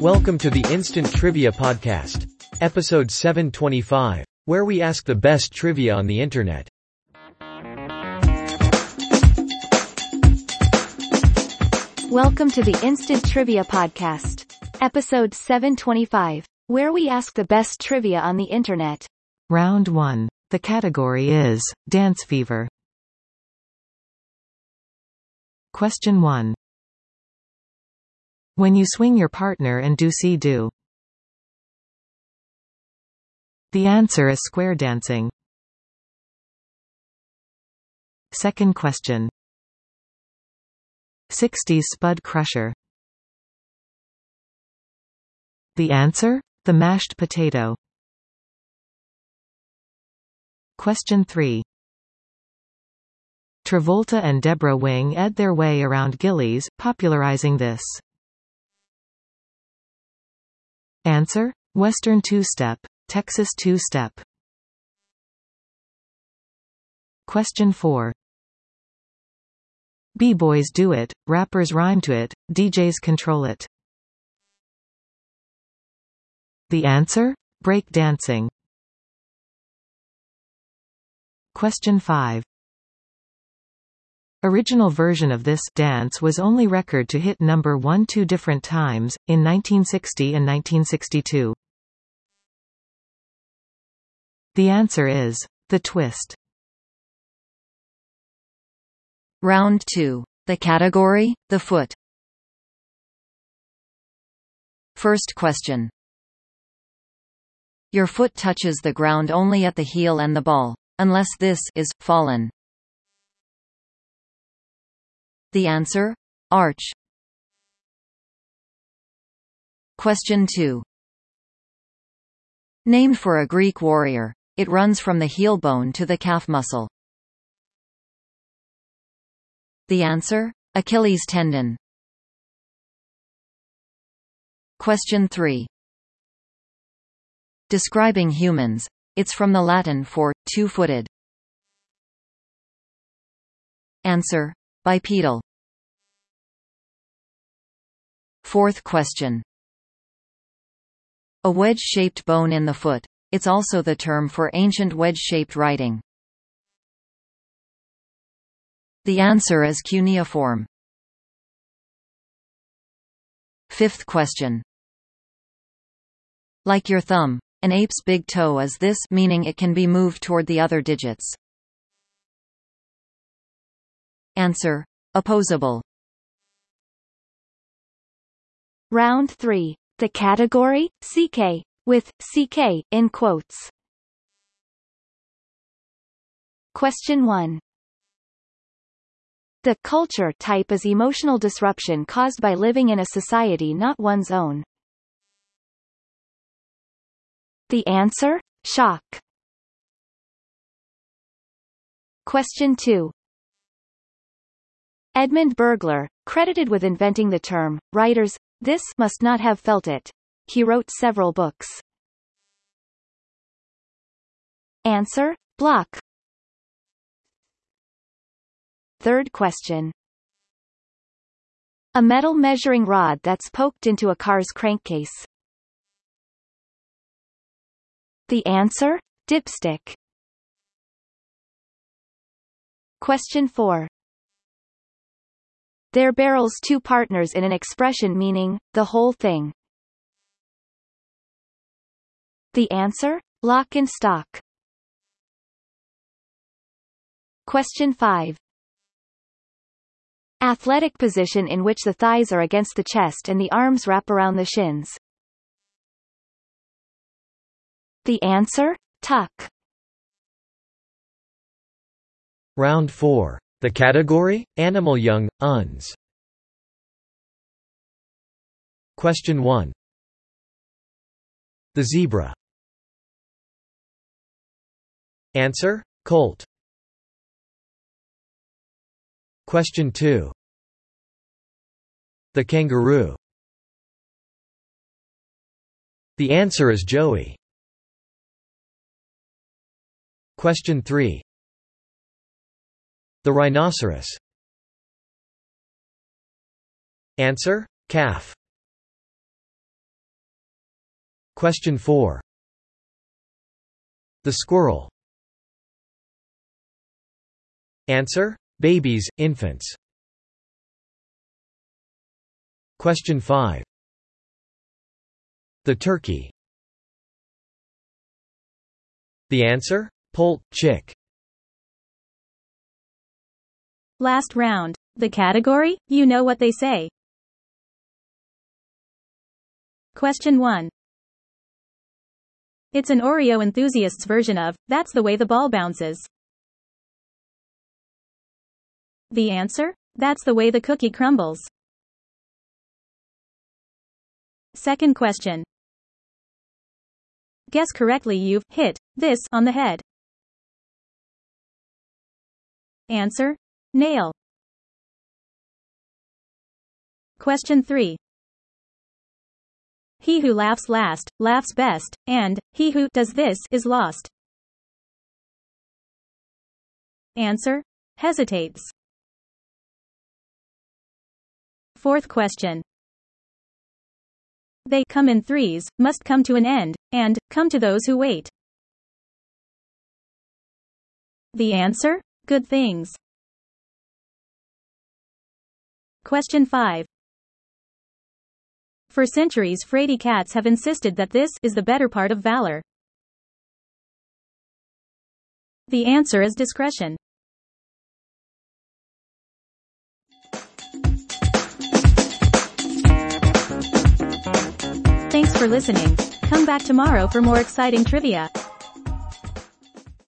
Welcome to the Instant Trivia Podcast. Episode 725, where we ask the best trivia on the internet. Welcome to the Instant Trivia Podcast. Episode 725, where we ask the best trivia on the internet. Round 1. The category is Dance Fever. Question 1. When you swing your partner and do-si-do. The answer is square dancing. Second question. 60s Spud Crusher. The answer? The mashed potato. Question 3. Travolta and Debra Winger ed their way around Gilley's, popularizing this. Answer? Western two-step, Texas two-step. Question 4. B-boys do it, rappers rhyme to it, DJs control it. The answer? Break dancing. Question 5. Original version of this dance was only record to hit number 1 two different times, in 1960 and 1962. The answer is the twist. Round 2. The category, the foot. First question. Your foot touches the ground only at the heel and the ball. Unless this is fallen. The answer? Arch. Question 2. Named for a Greek warrior. It runs from the heel bone to the calf muscle. The answer? Achilles tendon. Question 3. Describing humans. It's from the Latin for two-footed. Answer: Bipedal. Fourth question. A wedge-shaped bone in the foot. It's also the term for ancient wedge-shaped writing. The answer is cuneiform. Fifth question. Like your thumb, an ape's big toe is this meaning it can be moved toward the other digits. Answer. Opposable. Round 3. The category, CK, with CK in quotes. Question 1. The culture type is emotional disruption caused by living in a society not one's own. The answer? Shock. Question 2. Edmund Bergler, credited with inventing the term, writers, this must not have felt it. He wrote several books. Answer? Block. Third question. A metal measuring rod that's poked into a car's crankcase. The answer? Dipstick. Question 4. There barrels two partners in an expression meaning, the whole thing. The answer? Lock and stock. Question 5. Athletic position in which the thighs are against the chest and the arms wrap around the shins. The answer? Tuck. Round 4. The category? Animal Young, UNS. Question 1. The zebra. Answer? Colt. Question 2. The kangaroo. The answer is Joey. Question 3. The rhinoceros. Answer? Calf. Question 4. The squirrel. Answer? Babies, infants. Question 5. The turkey. The answer? Poult, chick. Last round. The category? You know what they say. Question 1. It's an Oreo enthusiast's version of, that's the way the ball bounces. The answer? That's the way the cookie crumbles. Second question. Guess correctly you've hit this on the head. Answer. Nail. Question 3. He who laughs last, laughs best, and, he who does this is lost. Answer. Hesitates. Fourth question. They come in threes, must come to an end, and come to those who wait. The answer? Good things. Question 5. For centuries fraidy cats have insisted that this is the better part of valor. The answer is discretion. Thanks for listening. Come back tomorrow for more exciting trivia.